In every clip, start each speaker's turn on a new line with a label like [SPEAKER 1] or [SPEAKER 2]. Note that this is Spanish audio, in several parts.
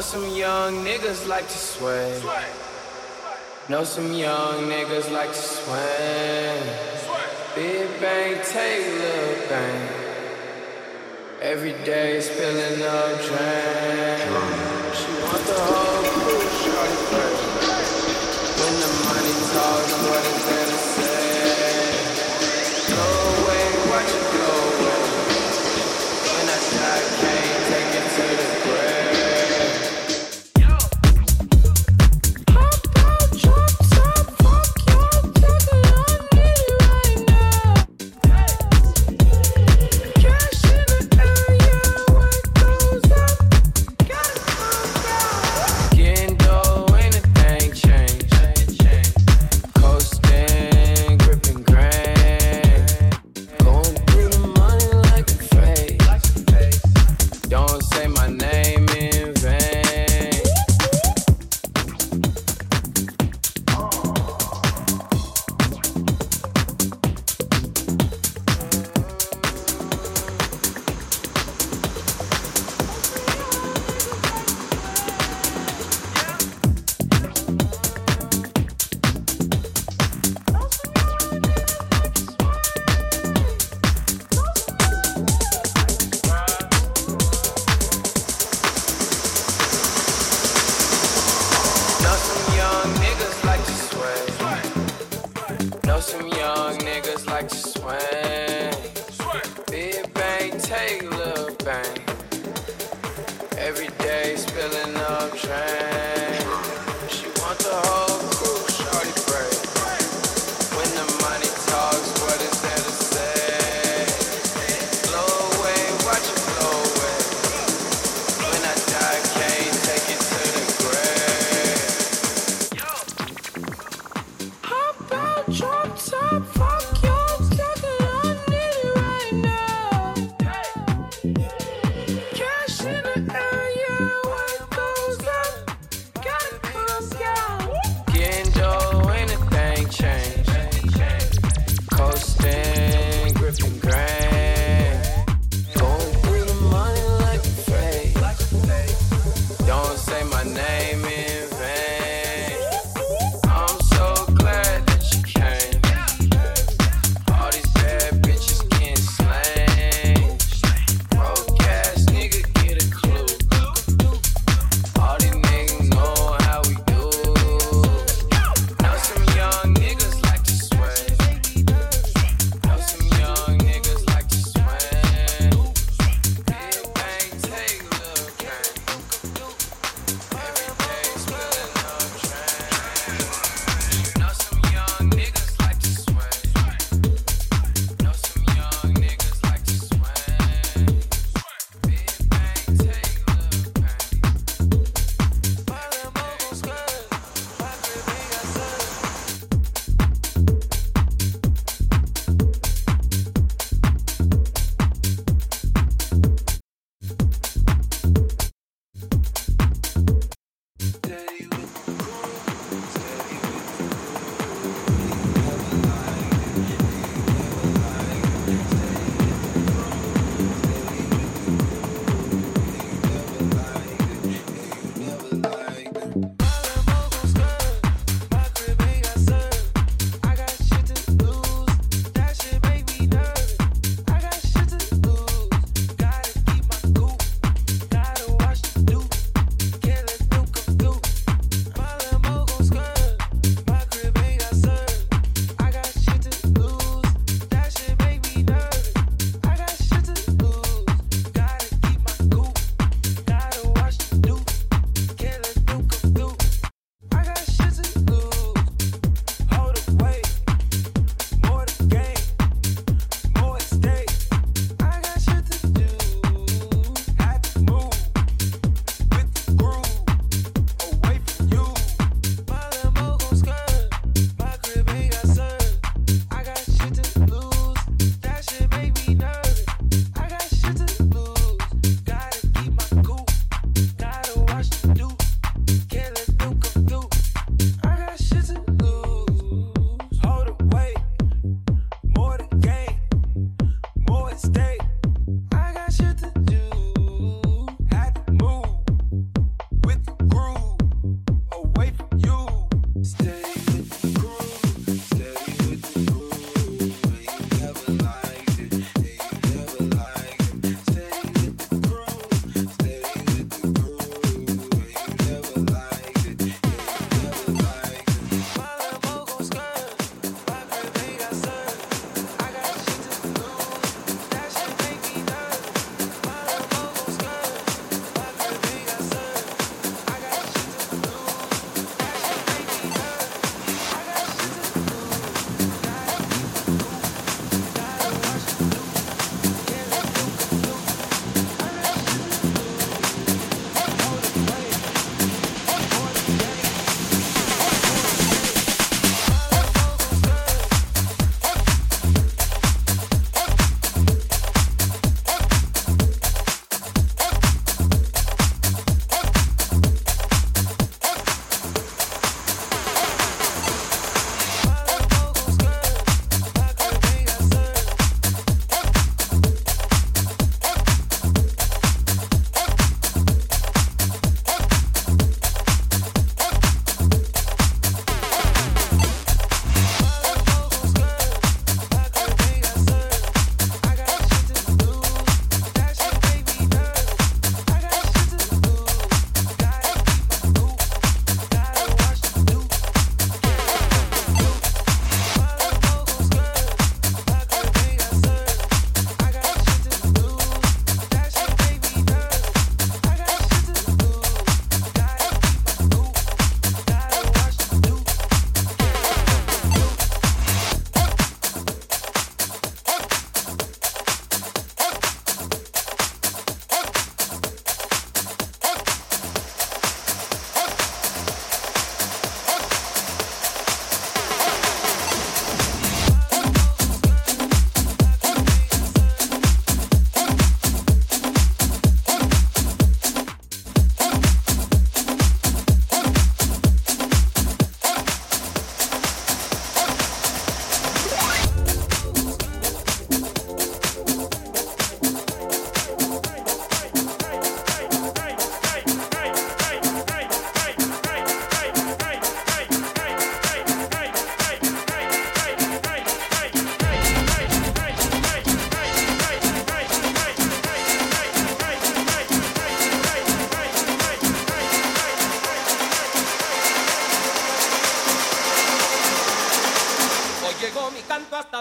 [SPEAKER 1] some young niggas like to sway. Know some young niggas like to swing. Big bang, take little bang. Every day spilling up drain. She want the whole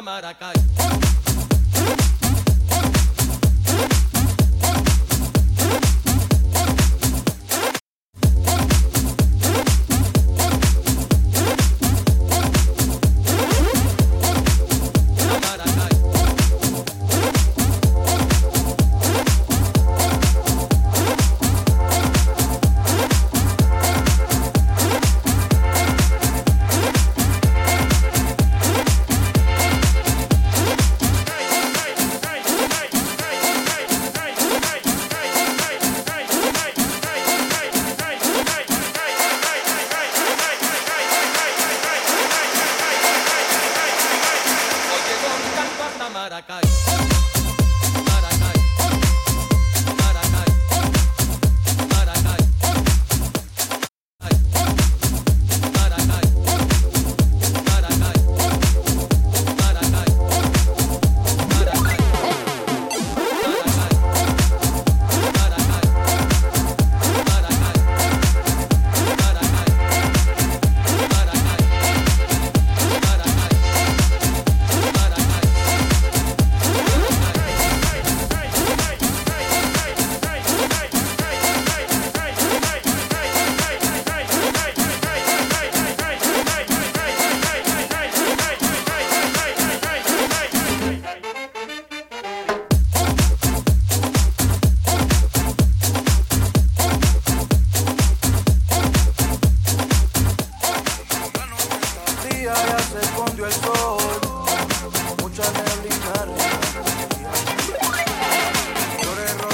[SPEAKER 2] maracaju.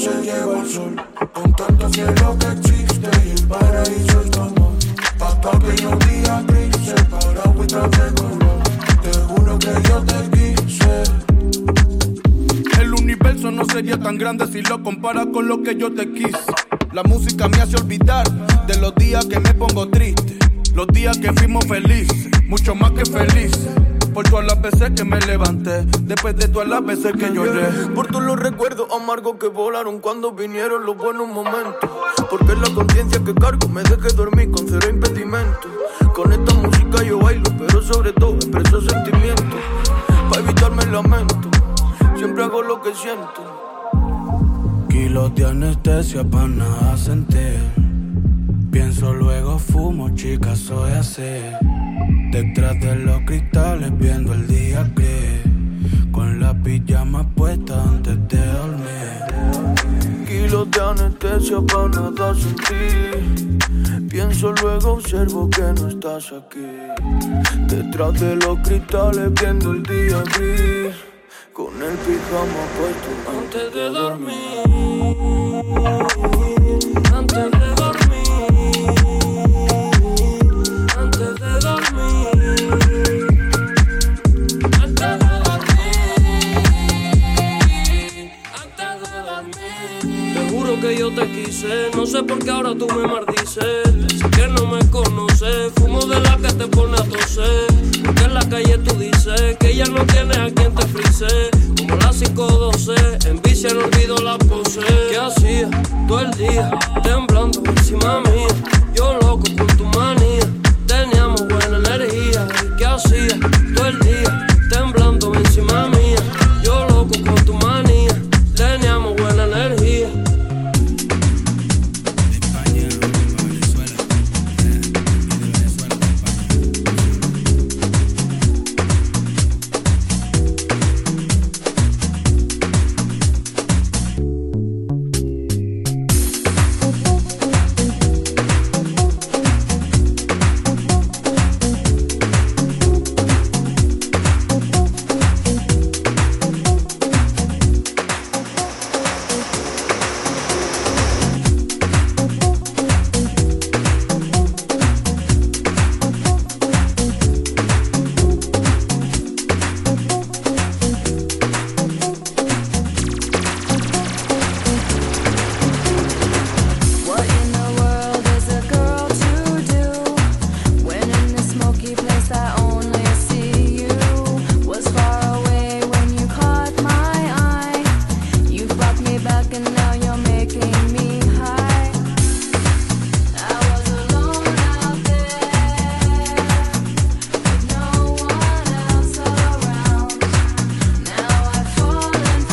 [SPEAKER 3] se lleva el sol. Con tanto cielo que existe y el paraíso es tu amor. Papá que un día gris separado y de color. Te que yo te quise.
[SPEAKER 4] El universo no sería tan grande si lo comparas con lo que yo te quise. La
[SPEAKER 3] música
[SPEAKER 4] me
[SPEAKER 3] hace olvidar de los días que me pongo triste, los
[SPEAKER 4] días que fuimos
[SPEAKER 3] felices, mucho más que felices
[SPEAKER 5] volaron cuando vinieron los buenos momentos. Porque la conciencia que cargo me deje dormir con cero impedimento. Con esta música yo bailo, pero sobre todo expreso sentimientos. Para evitarme el lamento, siempre hago lo que siento.
[SPEAKER 3] Kilos de anestesia para nada sentir. Pienso luego fumo, chica, soy así. Detrás de los cristales viendo el día gris. Con la pijama puesta antes de dormir
[SPEAKER 5] kilos de anestesia para nada sentir. Pienso luego, observo que no estás aquí. Detrás de los cristales viendo el día gris. Con el pijama puesto antes de dormir.
[SPEAKER 6] Tú me maldices. Que no me conoces. Fumo de la que te pone a toser. Porque en la calle tú dices que ya no tienes a quien te frise. Como la 512, en vicia no olvido la pose. ¿Qué hacía todo el día? Temblando encima mía.